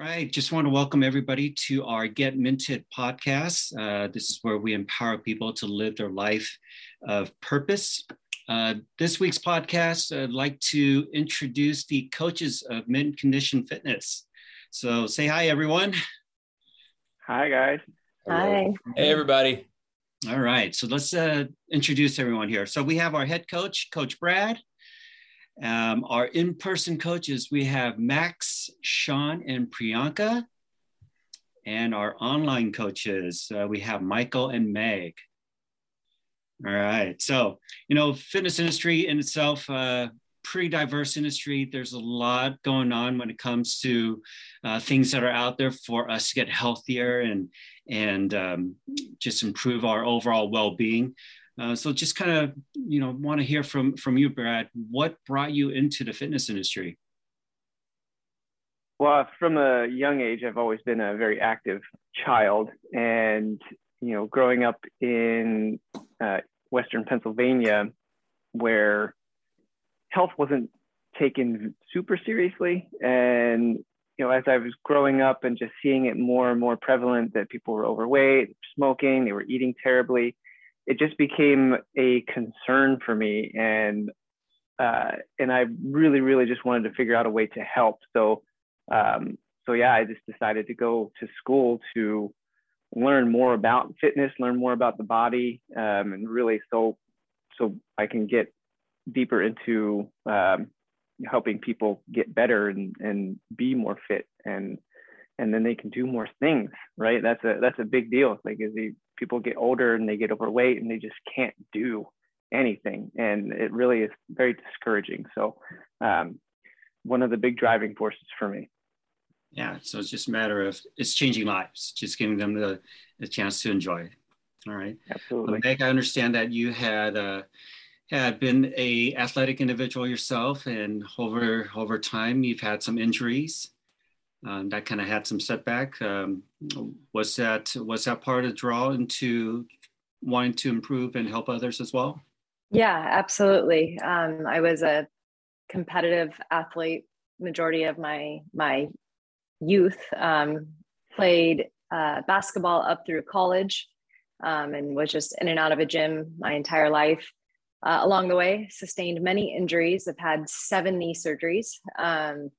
All right, just want to welcome everybody to our Get Minted podcast. Uh, this is where we empower people to live their life of purpose. Uh, this week's podcast, I'd like to introduce the coaches of Mint Condition Fitness. So say hi, everyone. Hi, guys. Hi. Hey, everybody. All right, so let's uh, introduce everyone here. So we have our head coach, Coach Brad. Um, our in-person coaches, we have Max, Sean, and Priyanka. And our online coaches, uh, we have Michael and Meg. All right. So, you know, fitness industry in itself, uh, pretty diverse industry. There's a lot going on when it comes to uh, things that are out there for us to get healthier and and um, just improve our overall well-being. Uh, so just kind of, you know, want to hear from from you, Brad. What brought you into the fitness industry? Well, from a young age, I've always been a very active child, and you know, growing up in uh, Western Pennsylvania, where health wasn't taken super seriously, and you know, as I was growing up and just seeing it more and more prevalent that people were overweight, smoking, they were eating terribly, it just became a concern for me and uh, and I really really just wanted to figure out a way to help. So um, so yeah I just decided to go to school to learn more about fitness learn more about the body um, and really so so I can get deeper into um, helping people get better and, and be more fit and and then they can do more things right? That's a that's a big deal. Like as they people get older and they get overweight and they just can't do anything. And it really is very discouraging. So um, one of the big driving forces for me. Yeah. So it's just a matter of it's changing lives just giving them the, the chance to enjoy it. All right. Absolutely. Well, meg i understand that you had uh, had been a athletic individual yourself and over over time you've had some injuries um, that kind of had some setback. Um, was that was that part of draw into wanting to improve and help others as well? Yeah, absolutely. Um, I was a competitive athlete majority of my my youth. Um, played uh, basketball up through college, um, and was just in and out of a gym my entire life. Uh, along the way, sustained many injuries. I've had seven knee surgeries. Um,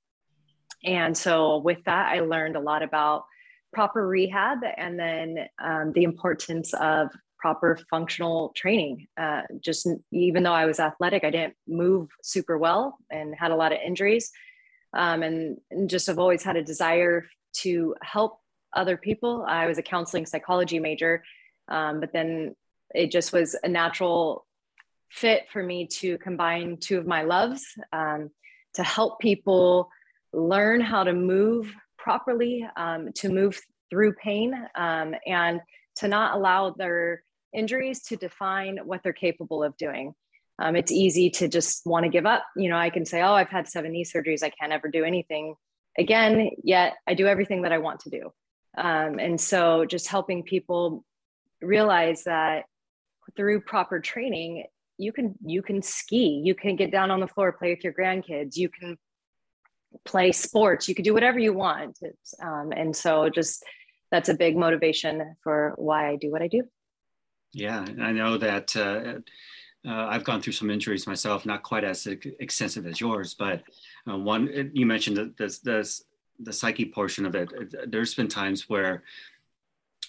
and so, with that, I learned a lot about proper rehab and then um, the importance of proper functional training. Uh, just even though I was athletic, I didn't move super well and had a lot of injuries. Um, and, and just have always had a desire to help other people. I was a counseling psychology major, um, but then it just was a natural fit for me to combine two of my loves um, to help people learn how to move properly, um, to move through pain, um, and to not allow their injuries to define what they're capable of doing. Um, it's easy to just want to give up. You know, I can say, oh, I've had seven knee surgeries. I can't ever do anything again, yet I do everything that I want to do. Um, and so just helping people realize that through proper training, you can you can ski, you can get down on the floor, play with your grandkids, you can play sports you could do whatever you want um, and so just that's a big motivation for why i do what i do yeah i know that uh, uh, i've gone through some injuries myself not quite as extensive as yours but uh, one you mentioned the, the, the, the psyche portion of it there's been times where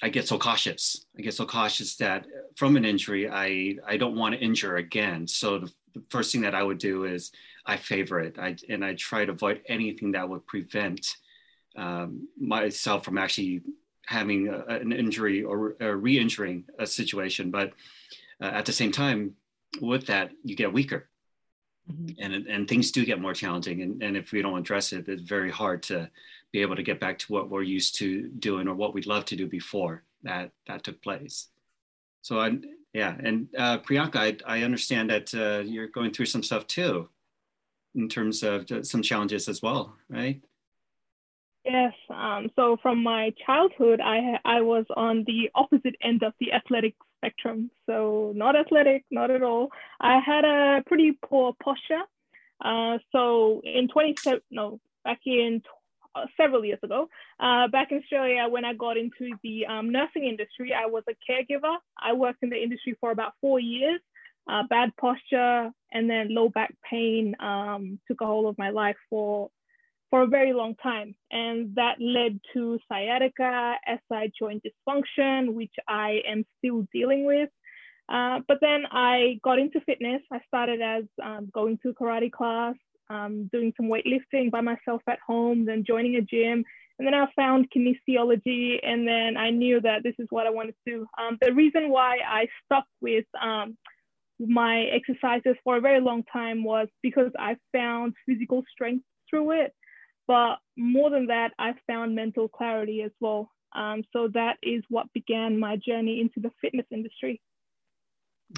I get so cautious. I get so cautious that from an injury, I, I don't want to injure again. So the, the first thing that I would do is I favor it. I, and I try to avoid anything that would prevent um, myself from actually having a, an injury or, or re-injuring a situation. But uh, at the same time, with that, you get weaker. Mm-hmm. And, and things do get more challenging. And, and if we don't address it, it's very hard to be able to get back to what we're used to doing or what we'd love to do before that, that took place. So I, yeah. And uh, Priyanka, I, I understand that uh, you're going through some stuff too in terms of some challenges as well, right? Yes. Um, so from my childhood, I I was on the opposite end of the athletic spectrum. So not athletic, not at all. I had a pretty poor posture. Uh, so in 27, no back in uh, several years ago. Uh, back in Australia, when I got into the um, nursing industry, I was a caregiver. I worked in the industry for about four years. Uh, bad posture and then low back pain um, took a hold of my life for for a very long time, and that led to sciatica, SI joint dysfunction, which I am still dealing with. Uh, but then I got into fitness. I started as um, going to karate class, um, doing some weightlifting by myself at home, then joining a gym. And then I found kinesiology, and then I knew that this is what I wanted to do. Um, the reason why I stuck with um, my exercises for a very long time was because I found physical strength through it. But more than that, I found mental clarity as well. Um, so that is what began my journey into the fitness industry.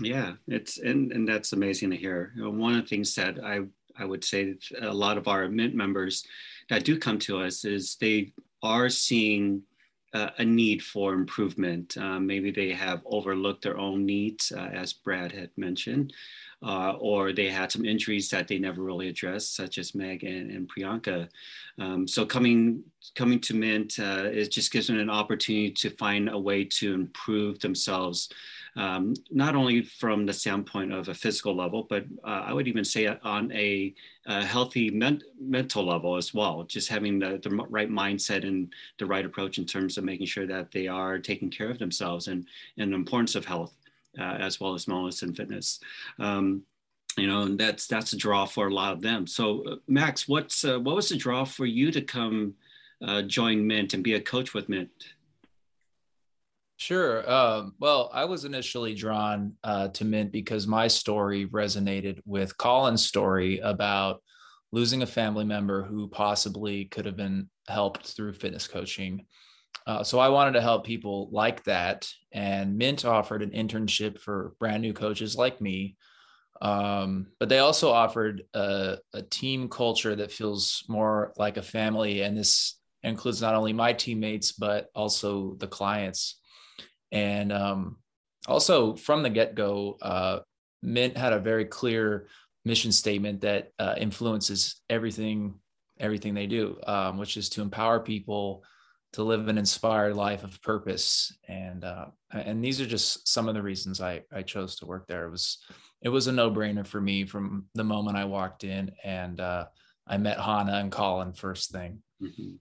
Yeah, it's and and that's amazing to hear. You know, one of the things that I I would say a lot of our Mint members that do come to us is they are seeing uh, a need for improvement. Uh, maybe they have overlooked their own needs, uh, as Brad had mentioned, uh, or they had some injuries that they never really addressed, such as Meg and, and Priyanka. Um, so coming coming to Mint uh, it just gives them an opportunity to find a way to improve themselves um, not only from the standpoint of a physical level, but uh, I would even say on a, a healthy men- mental level as well. Just having the, the right mindset and the right approach in terms of making sure that they are taking care of themselves and, and the importance of health uh, as well as wellness and fitness. Um, you know, and that's that's a draw for a lot of them. So, uh, Max, what's uh, what was the draw for you to come uh, join Mint and be a coach with Mint? Sure. Um, well, I was initially drawn uh, to Mint because my story resonated with Colin's story about losing a family member who possibly could have been helped through fitness coaching. Uh, so I wanted to help people like that. And Mint offered an internship for brand new coaches like me. Um, but they also offered a, a team culture that feels more like a family. And this includes not only my teammates, but also the clients. And um, also from the get go, uh, Mint had a very clear mission statement that uh, influences everything everything they do, um, which is to empower people to live an inspired life of purpose. And uh, and these are just some of the reasons I I chose to work there. It was it was a no brainer for me from the moment I walked in and uh, I met Hannah and Colin first thing. Mm-hmm.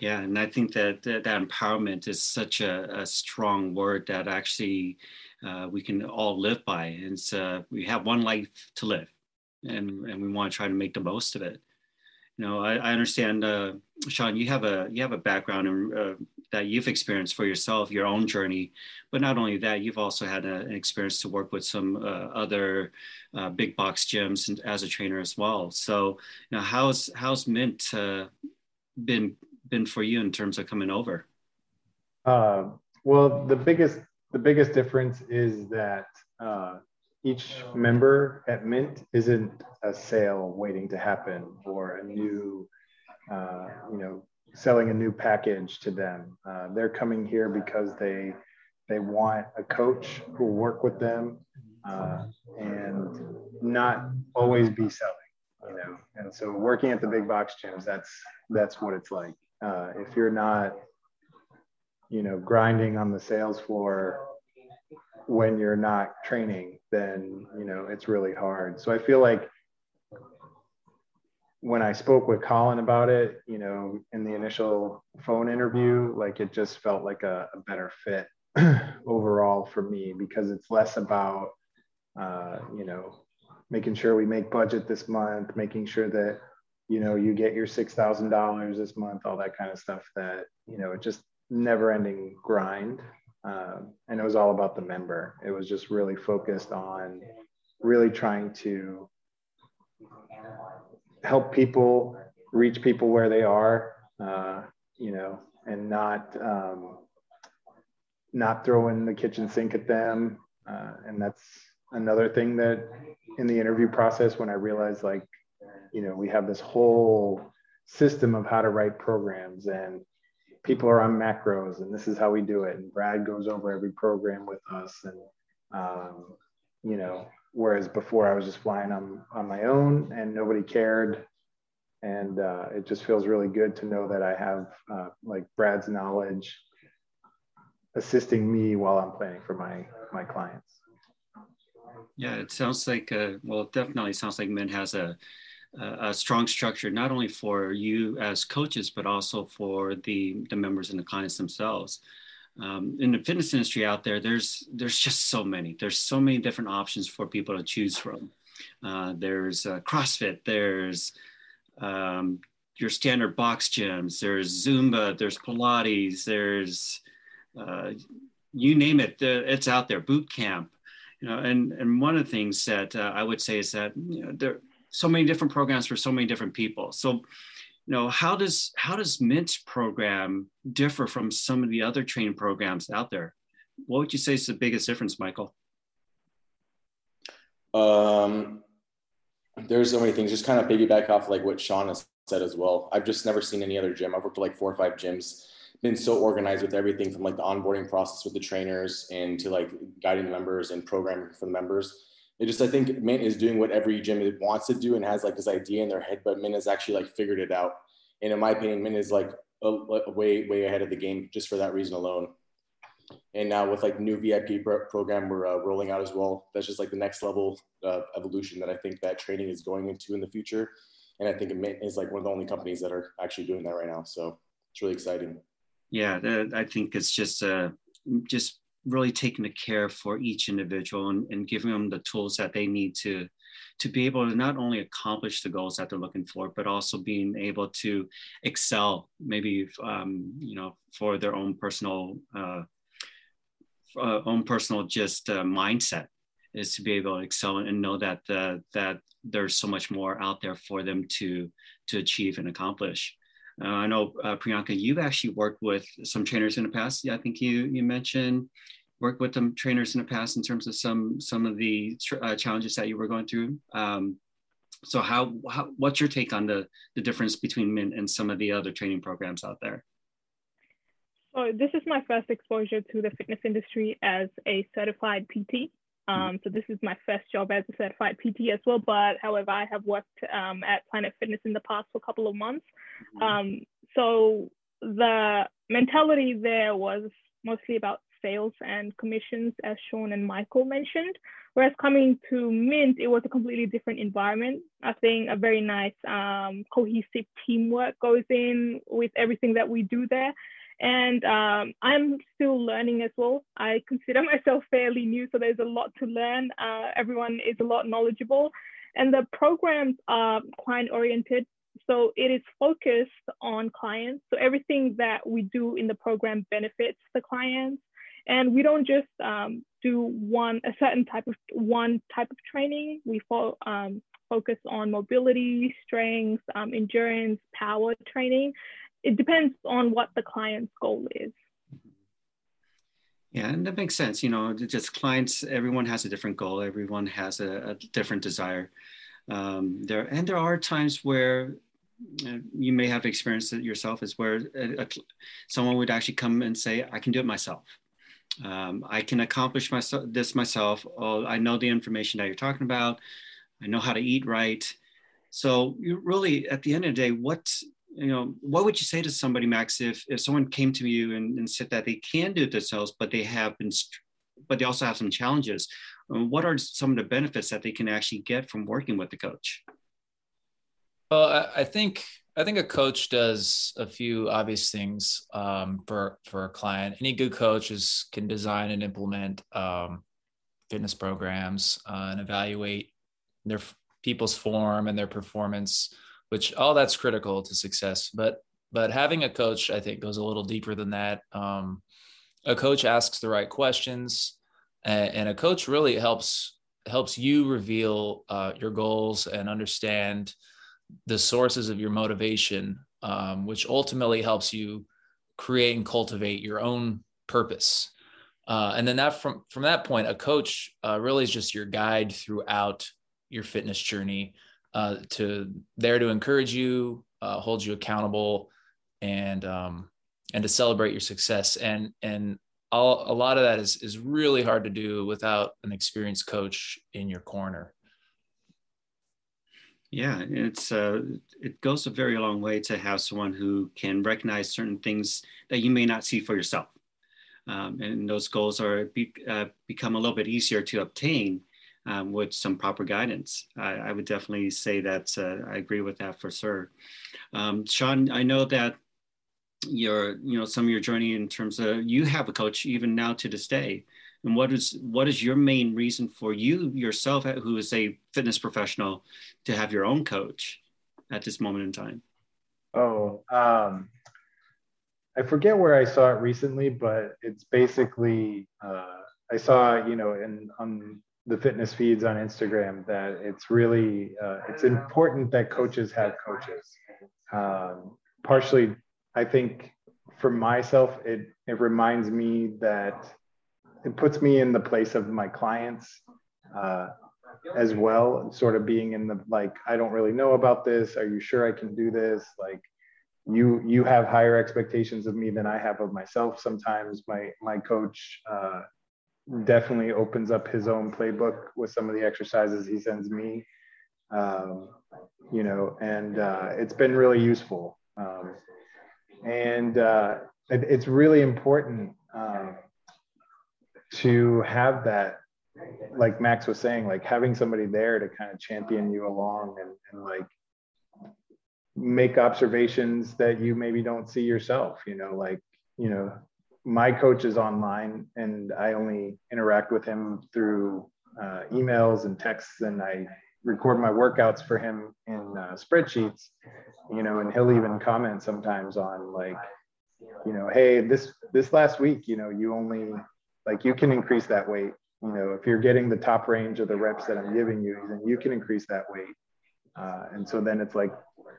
Yeah, and I think that that, that empowerment is such a, a, strong word that actually uh, we can all live by. And uh, we have one life to live, and and we want to try to make the most of it. You know, I, I understand, uh, Sean. You have a you have a background in, uh, that you've experienced for yourself, your own journey. But not only that, you've also had a, an experience to work with some uh, other uh, big box gyms as a trainer as well. So, you know, how's how's Mint been been for you in terms of coming over? Uh, well, the biggest the biggest difference is that uh, each member at Mint isn't a sale waiting to happen or a new, uh, you know, selling a new package to them. Uh, they're coming here because they they want a coach who will work with them uh, and not always be selling you know and so working at the big box gyms that's that's what it's like uh, if you're not, you know, grinding on the sales floor when you're not training, then, you know, it's really hard. So I feel like when I spoke with Colin about it, you know, in the initial phone interview, like it just felt like a, a better fit overall for me because it's less about, uh, you know, making sure we make budget this month, making sure that you know, you get your $6,000 this month, all that kind of stuff that, you know, it just never ending grind. Um, and it was all about the member. It was just really focused on really trying to help people reach people where they are, uh, you know, and not, um, not throwing the kitchen sink at them. Uh, and that's another thing that in the interview process, when I realized like, you know we have this whole system of how to write programs and people are on macros and this is how we do it and brad goes over every program with us and um, you know whereas before i was just flying on on my own and nobody cared and uh, it just feels really good to know that I have uh, like Brad's knowledge assisting me while I'm planning for my my clients. Yeah, it sounds like uh, well, it definitely sounds like Mint has a a strong structure not only for you as coaches but also for the the members and the clients themselves. Um, in the fitness industry out there, there's there's just so many. There's so many different options for people to choose from. Uh, there's uh, CrossFit. There's um, your standard box gyms. There's Zumba. There's Pilates. There's uh, you name it. it's out there. Boot camp. You know, and and one of the things that uh, I would say is that you know, there so many different programs for so many different people. So, you know, how does how does Mint's program differ from some of the other training programs out there? What would you say is the biggest difference, Michael? Um, there's so many things. Just kind of piggyback off like what Sean has said as well. I've just never seen any other gym. I've worked at like four or five gyms, been so organized with everything from like the onboarding process with the trainers and to like guiding the members and programming for the members. It just I think Mint is doing what every gym wants to do and has like this idea in their head, but Mint has actually like figured it out. And in my opinion, Mint is like a, a way way ahead of the game just for that reason alone and now with like new VIP pro- program we're uh, rolling out as well. That's just like the next level evolution that I think that training is going into in the future, and I think Mint is like one of the only companies that are actually doing that right now. So it's really exciting. Yeah, I think it's just uh, just really taking the care for each individual and, and giving them the tools that they need to to be able to not only accomplish the goals that they're looking for, but also being able to excel, maybe um, you know, for their own personal uh, uh, own personal just uh, mindset is to be able to excel and know that uh, that there's so much more out there for them to to achieve and accomplish. Uh, I know uh, Priyanka, you've actually worked with some trainers in the past. Yeah, I think you you mentioned worked with some trainers in the past in terms of some some of the uh, challenges that you were going through. Um, so how, how what's your take on the the difference between Mint and some of the other training programs out there? So this is my first exposure to the fitness industry as a certified PT. Mm-hmm. Um, so this is my first job as a certified PT as well. But however, I have worked um, at Planet Fitness in the past for a couple of months. Mm-hmm. Um, so the mentality there was mostly about sales and commissions, as Sean and Michael mentioned. Whereas coming to Mint, it was a completely different environment. I think a very nice um, cohesive teamwork goes in with everything that we do there and um, I'm still learning as well. I consider myself fairly new, so there's a lot to learn. Uh, everyone is a lot knowledgeable, and the programs are client oriented. So it is focused on clients. So everything that we do in the program benefits the clients, and we don't just um, do one a certain type of one type of training. We fo- um, focus on mobility, strength, um, endurance, power training, it depends on what the client's goal is. Yeah, and that makes sense. You know, just clients, everyone has a different goal. Everyone has a, a different desire. Um, there and there are times where uh, you may have experienced it yourself, is where a, a, someone would actually come and say, "I can do it myself. Um, I can accomplish myself this myself. Oh, I know the information that you're talking about. I know how to eat right." So, you really, at the end of the day, what you know, what would you say to somebody, Max, if, if someone came to you and, and said that they can do it themselves, but they have been, but they also have some challenges? Um, what are some of the benefits that they can actually get from working with the coach? Well, I, I think I think a coach does a few obvious things um, for for a client. Any good coach is, can design and implement um, fitness programs uh, and evaluate their people's form and their performance which all that's critical to success. But but having a coach, I think, goes a little deeper than that. Um, a coach asks the right questions, and, and, a coach really helps helps you reveal uh, your goals and understand the sources of your motivation, um, which ultimately helps you create and cultivate your own purpose. Uh, and then that from from that point, a coach uh, really is just your guide throughout your fitness journey uh, to there to encourage you, uh, hold you accountable, and um, and to celebrate your success. And and all, a lot of that is is really hard to do without an experienced coach in your corner. Yeah, it's uh, it goes a very long way to have someone who can recognize certain things that you may not see for yourself, um, and those goals are be, uh, become a little bit easier to obtain um, with some proper guidance. I, I would definitely say that uh, I agree with that for sure. Um, Sean, I know that your you know some of your journey in terms of you have a coach even now to this day and what is what is your main reason for you yourself who is a fitness professional to have your own coach at this moment in time oh um, i forget where i saw it recently but it's basically uh, i saw you know in on the fitness feeds on instagram that it's really uh, it's important that coaches have coaches. Um, partially i think for myself it it reminds me that it puts me in the place of my clients uh, as well sort of being in the like i don't really know about this. Are you sure i can do this? Like you you have higher expectations of me than i have of myself sometimes. My my coach uh, definitely opens up his own playbook with some of the exercises he sends me um, you know and uh, it's been really useful. Um, and uh, it, it's really important um, to have that like max was saying like having somebody there to kind of champion you along and, and like make observations that you maybe don't see yourself you know like you know my coach is online and i only interact with him through uh, emails and texts and i record my workouts for him in uh, spreadsheets you know and he'll even comment sometimes on like you know hey this this last week you know you only like you can increase that weight. You know if you're getting the top range of the reps that i'm giving you then you can increase that weight. Uh, and so then it's like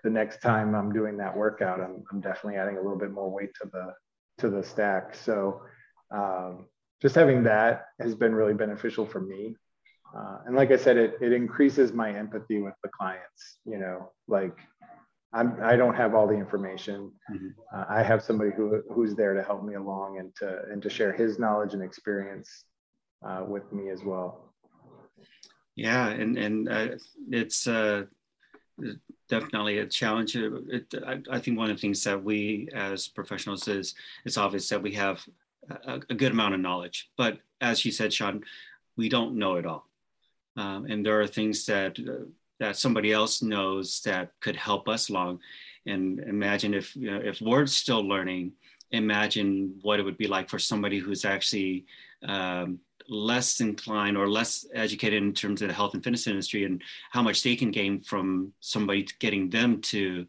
the next time i'm doing that workout I'm, I'm definitely adding a little bit more weight to the to the stack so um, just having that has been really beneficial for me uh, and like i said it, it increases my empathy with the clients you know like I'm, I don't have all the information. Mm-hmm. Uh, I have somebody who, who's there to help me along and to, and to share his knowledge and experience uh, with me as well. Yeah, and and uh, it's uh, definitely a challenge. It, I, I, think one of the things that we as professionals is it's obvious that we have a, a good amount of knowledge, but as you said, Sean, we don't know it all, um, and there are things that uh, that somebody else knows that could help us along. And imagine if you know, if we're still learning, imagine what it would be like for somebody who's actually um, less inclined or less educated in terms of the health and fitness industry and how much they can gain from somebody getting them to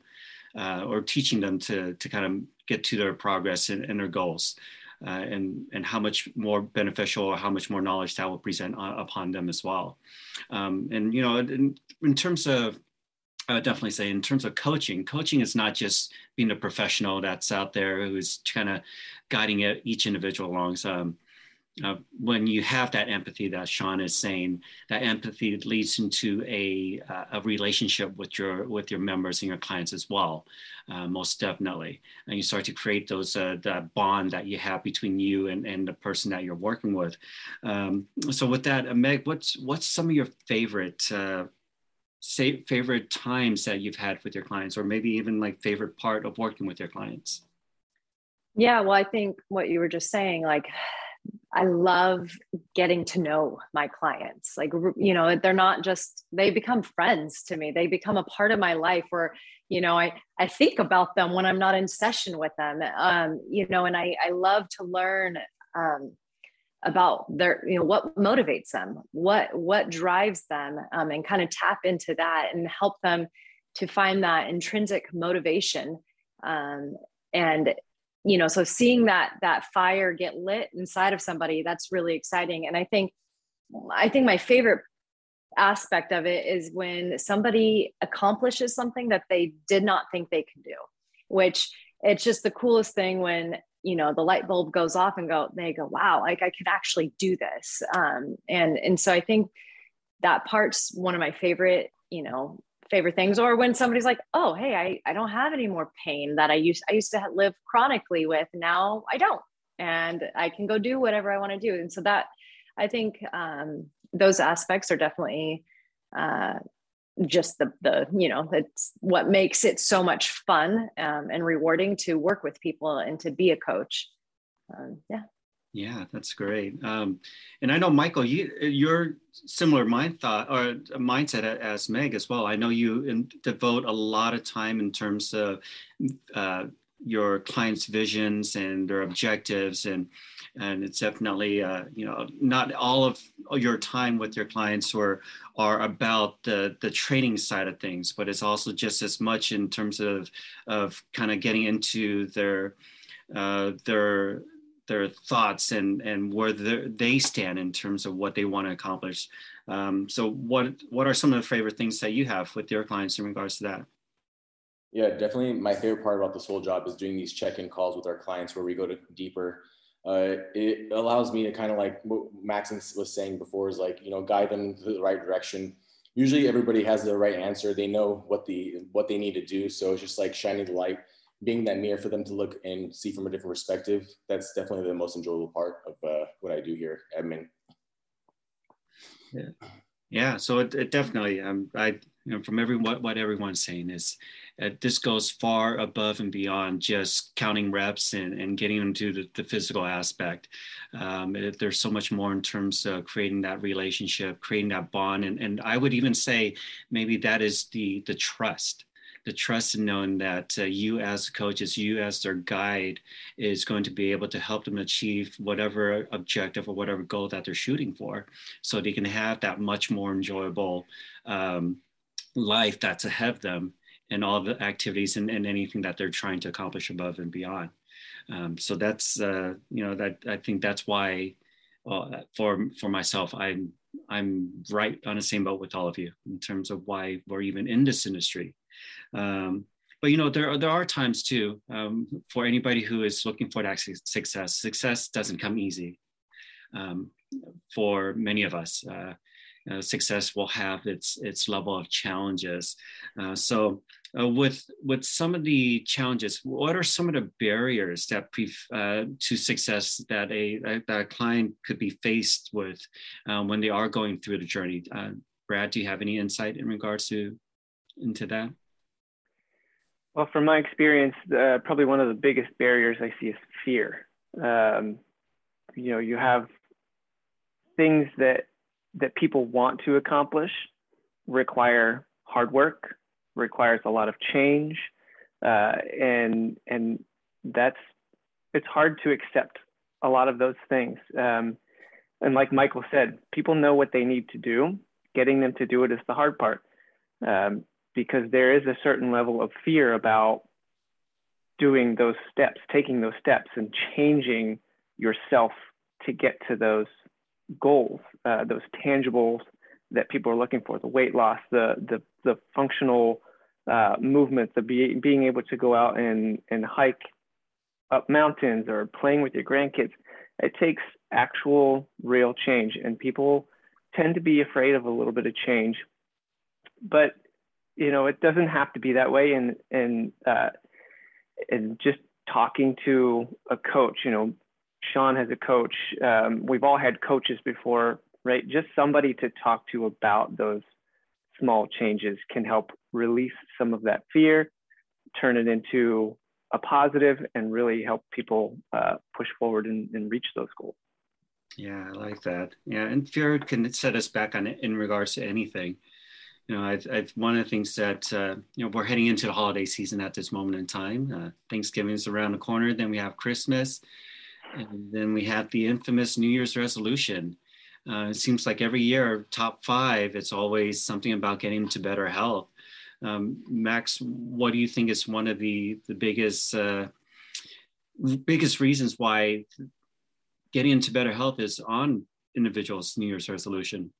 uh, or teaching them to to kind of get to their progress and, and their goals uh, and and how much more beneficial or how much more knowledge that will present upon them as well. Um, and you know, in, in terms of I would definitely say in terms of coaching, coaching is not just being a professional that's out there who's kind of guiding each individual along. So, um, uh, when you have that empathy that Sean is saying, that empathy leads into a, uh, a relationship with your with your members and your clients as well, uh, most definitely. And you start to create those uh, that bond that you have between you and, and the person that you're working with. Um, so with that, uh, Meg, what's what's some of your favorite uh, say favorite times that you've had with your clients, or maybe even like favorite part of working with your clients? Yeah, well, I think what you were just saying, like I love getting to know my clients. Like, you know, they're not just, they become friends to me. They become a part of my life where, you know, I, I think about them when I'm not in session with them. Um, you know, and I, I love to learn um, about their, you know, what motivates them, what, what drives them um, and kind of tap into that and help them to find that intrinsic motivation. Um, and you know so seeing that that fire get lit inside of somebody that's really exciting. And i think i think my favorite aspect of it is when somebody accomplishes something that they did not think they could do which it's just the coolest thing when you know the light bulb goes off and go they go wow like i could actually do this. Um, and and so i think that part's one of my favorite you know favorite things or when somebody's like oh hey I, I don't have any more pain that i used i used to live chronically with now i don't and i can go do whatever i want to do. And so that i think um, those aspects are definitely uh, just the the you know it's what makes it so much fun um, and rewarding to work with people and to be a coach. Um, yeah yeah that's great. Um, and i know michael you you're similar mind thought or mindset as meg as well. I know you in, devote a lot of time in terms of uh, your clients visions and their objectives and and it's definitely uh, you know not all of your time with your clients or are about the the training side of things but it's also just as much in terms of of kind of getting into their uh, their their thoughts and and where they stand in terms of what they want to accomplish um, so what what are some of the favorite things that you have with your clients in regards to that yeah, definitely. My favorite part about this whole job is doing these check-in calls with our clients where we go to deeper uh, it allows me to kind of like what Max was saying before is like, you know, guide them to the right direction. Usually everybody has the right answer. They know what the, what they need to do. So it's just like shining the light, being that mirror for them to look and see from a different perspective. That's definitely the most enjoyable part of uh, what I do here at. Yeah. Yeah. So it, it definitely, um, I, you know, from every what, what everyone's saying is uh, this goes far above and beyond just counting reps and, and getting into the, the physical aspect. Um, it, there's so much more in terms of creating that relationship, creating that bond, and, and I would even say maybe that is the the trust the trust in knowing that uh, you as coaches, you as their guide, is going to be able to help them achieve whatever objective or whatever goal that they're shooting for, so they can have that much more enjoyable um, life that's ahead of them and all the activities and, and anything that they're trying to accomplish above and beyond. Um, so that's uh, you know that I think that's why uh, for for myself I'm I'm right on the same boat with all of you in terms of why we're even in this industry. Um, but you know there are, there are times too um, for anybody who is looking for that success. Success doesn't come easy um, for many of us. Uh, uh, success will have its its level of challenges. Uh, so, uh, with with some of the challenges, what are some of the barriers that pre, uh, to success that a, that a client could be faced with uh, when they are going through the journey? Uh, Brad, do you have any insight in regards to into that? Well, from my experience, probably one of the biggest barriers I see is fear. Um, you know, you have things that that people want to accomplish require hard work, requires a lot of change, uh, and and that's it's hard to accept a lot of those things. Um, and like Michael said, people know what they need to do. Getting them to do it is the hard part, um, because there is a certain level of fear about doing those steps, taking those steps, and changing yourself to get to those goals, uh, those tangibles that people are looking for, the weight loss, the the, the functional uh, movement, the be, being able to go out and, and hike up mountains or playing with your grandkids. It takes actual real change and people tend to be afraid of a little bit of change. But you know, it doesn't have to be that way and and uh, and just talking to a coach, you know, Sean has a coach. Um, we've all had coaches before, right? Just somebody to talk to about those small changes can help release some of that fear, turn it into a positive, and really help people uh, push forward and, and, reach those goals. Yeah, I like that. Yeah, and fear can set us back on in regards to anything. You know, I've, one of the things that uh, you know we're heading into the holiday season at this moment in time. Uh, Thanksgiving is around the corner. Then we have Christmas and then we have the infamous New Year's resolution. Uh, it seems like every year, top five, it's always something about getting to better health. Um, Max, what do you think is one of the the biggest uh, biggest reasons why getting into better health is on individuals' New Year's resolution?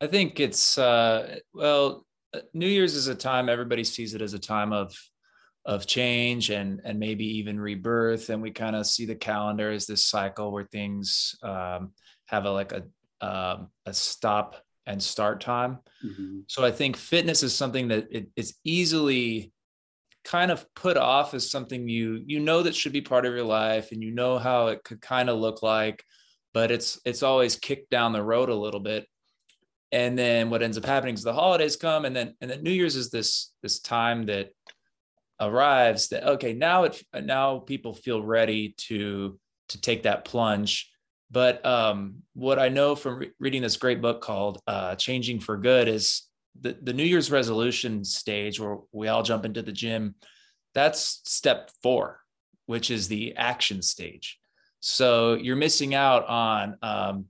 I think it's uh, well, New Year's is a time everybody sees it as a time of of change and and maybe even rebirth. And we kind of see the calendar as this cycle where things um, have a like a um, a stop and start time. Mm-hmm. so i think fitness is something that it, it's easily kind of put off as something you you know that should be part of your life and you know how it could kind of look like but it's it's always kicked down the road a little bit and then what ends up happening is the holidays come and then and then new year's is this this time that arrives that okay now it now people feel ready to to take that plunge. But um, what i know from re- reading this great book called uh, changing for good is the, the new year's resolution stage where we all jump into the gym that's step four which is the action stage. So you're missing out on um,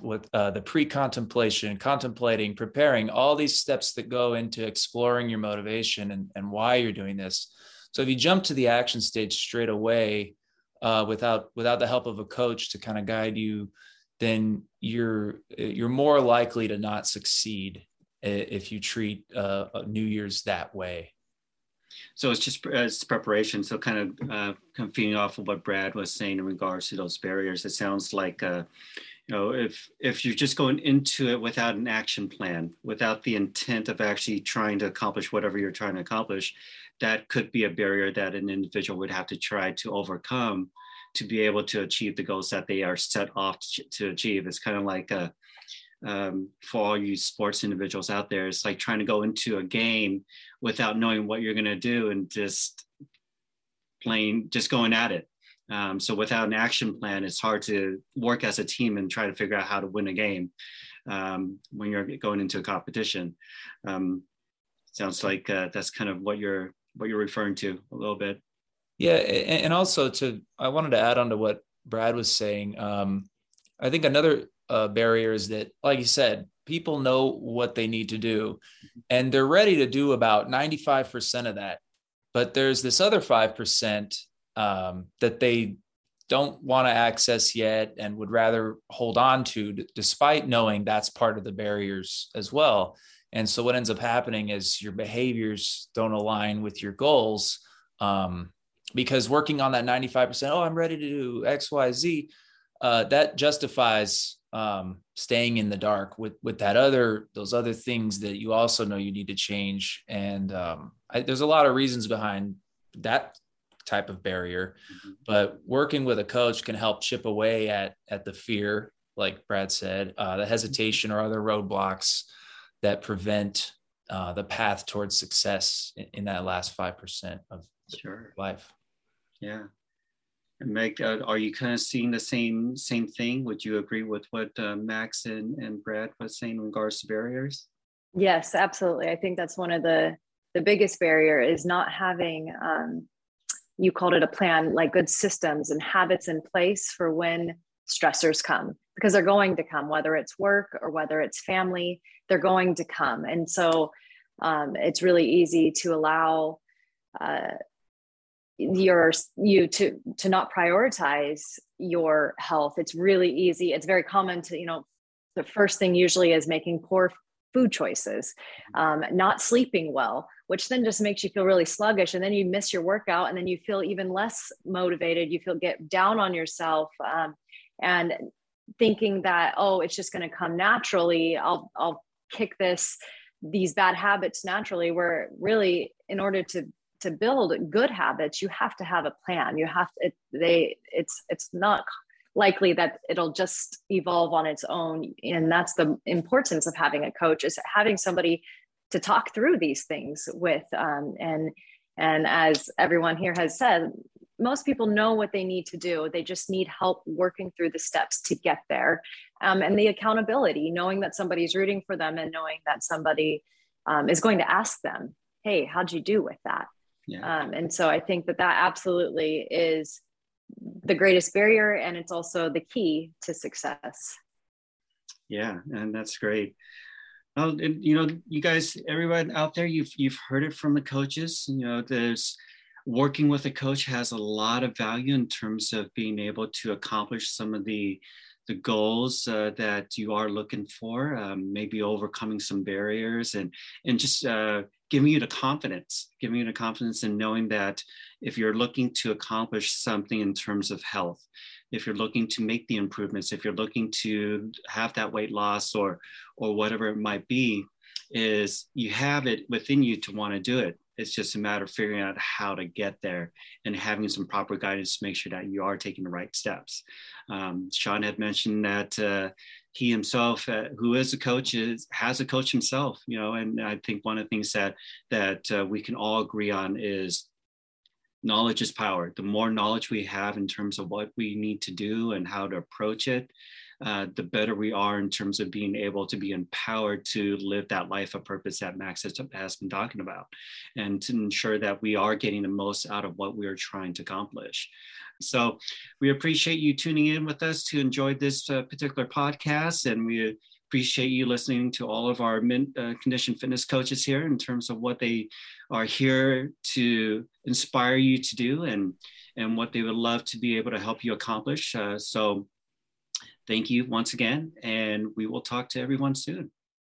with uh, the pre-contemplation, contemplating, preparing, all these steps that go into exploring your motivation and, and why you're doing this. So if you jump to the action stage straight away uh, without without the help of a coach to kind of guide you, then you're you're more likely to not succeed if you treat uh, New Year's that way. So it's just as preparation. So kind of uh, kind of feeding off of what Brad was saying in regards to those barriers. It sounds like uh, you know if if you're just going into it without an action plan without the intent of actually trying to accomplish whatever you're trying to accomplish that could be a barrier that an individual would have to try to overcome to be able to achieve the goals that they are set off to, achieve. It's kind of like a um, for all you sports individuals out there it's like trying to go into a game without knowing what you're going to do and just playing just going at it um, so without an action plan, it's hard to work as a team and try to figure out how to win a game um, when you're going into a competition. Um, sounds like uh, that's kind of what you're what you're referring to a little bit. Yeah, and also to I wanted to add on to what Brad was saying. Um, I think another uh, barrier is that, like you said, people know what they need to do, and they're ready to do about ninety five percent of that. But there's this other five percent um, that they don't want to access yet and would rather hold on to, despite knowing that's part of the barriers as well. And so, what ends up happening is your behaviors don't align with your goals. Um, because working on that 95%, oh, I'm ready to do X, Y, Z, uh, that justifies um, staying in the dark with with that other those other things that you also know you need to change. And um, I, there's a lot of reasons behind that type of barrier. Mm-hmm. But working with a coach can help chip away at at the fear, like Brad said, uh, the hesitation or other roadblocks that prevent uh, the path towards success in, in that last five percent of sure. life. Yeah. And Meg, uh, are you kind of seeing the same same thing? Would you agree with what uh, Max and, and Brad was saying in regards to barriers? Yes, absolutely. I think that's one of the the biggest barrier is not having um, you called it a plan, like good systems and habits in place for when stressors come, because they're going to come, whether it's work or whether it's family, they're going to come. And so um, it's really easy to allow uh, your you to to not prioritize your health. It's really easy. It's very common to you know the first thing usually is making poor food choices, um, not sleeping well, which then just makes you feel really sluggish. And then you miss your workout and then you feel even less motivated. You feel get down on yourself um, and thinking that, oh, it's just going to come naturally. I'll, I'll kick this, these bad habits naturally, where really in order to to build good habits you have to have a plan you have to it, they it's it's not likely that it'll just evolve on its own and that's the importance of having a coach is having somebody to talk through these things with um, and and as everyone here has said most people know what they need to do. They just need help working through the steps to get there um, and the accountability knowing that somebody's rooting for them and knowing that somebody um, is going to ask them hey how'd you do with that? Yeah. Um, and so i think that that absolutely is the greatest barrier and it's also the key to success. Yeah and that's great you know you guys everyone out there you've you've heard it from the coaches. You know there's working with a coach has a lot of value in terms of being able to accomplish some of the the goals uh, that you are looking for um, maybe overcoming some barriers and and just uh, giving you the confidence, giving you the confidence in knowing that if you're looking to accomplish something in terms of health, if you're looking to make the improvements, if you're looking to have that weight loss or or whatever it might be, is you have it within you to want to do it. It's just a matter of figuring out how to get there and having some proper guidance to make sure that you are taking the right steps. Um, Sean had mentioned that uh, he himself, uh, who is a coach, is has a coach himself. You know, and I think one of the things that that uh, we can all agree on is knowledge is power. The more knowledge we have in terms of what we need to do and how to approach it, uh, the better we are in terms of being able to be empowered to live that life of purpose that Max has, has been talking about and to ensure that we are getting the most out of what we are trying to accomplish. So we appreciate you tuning in with us to enjoy this uh, particular podcast and we appreciate you listening to all of our min, uh, condition fitness coaches here in terms of what they are here to inspire you to do and and what they would love to be able to help you accomplish. Uh, so thank you once again, and we will talk to everyone soon.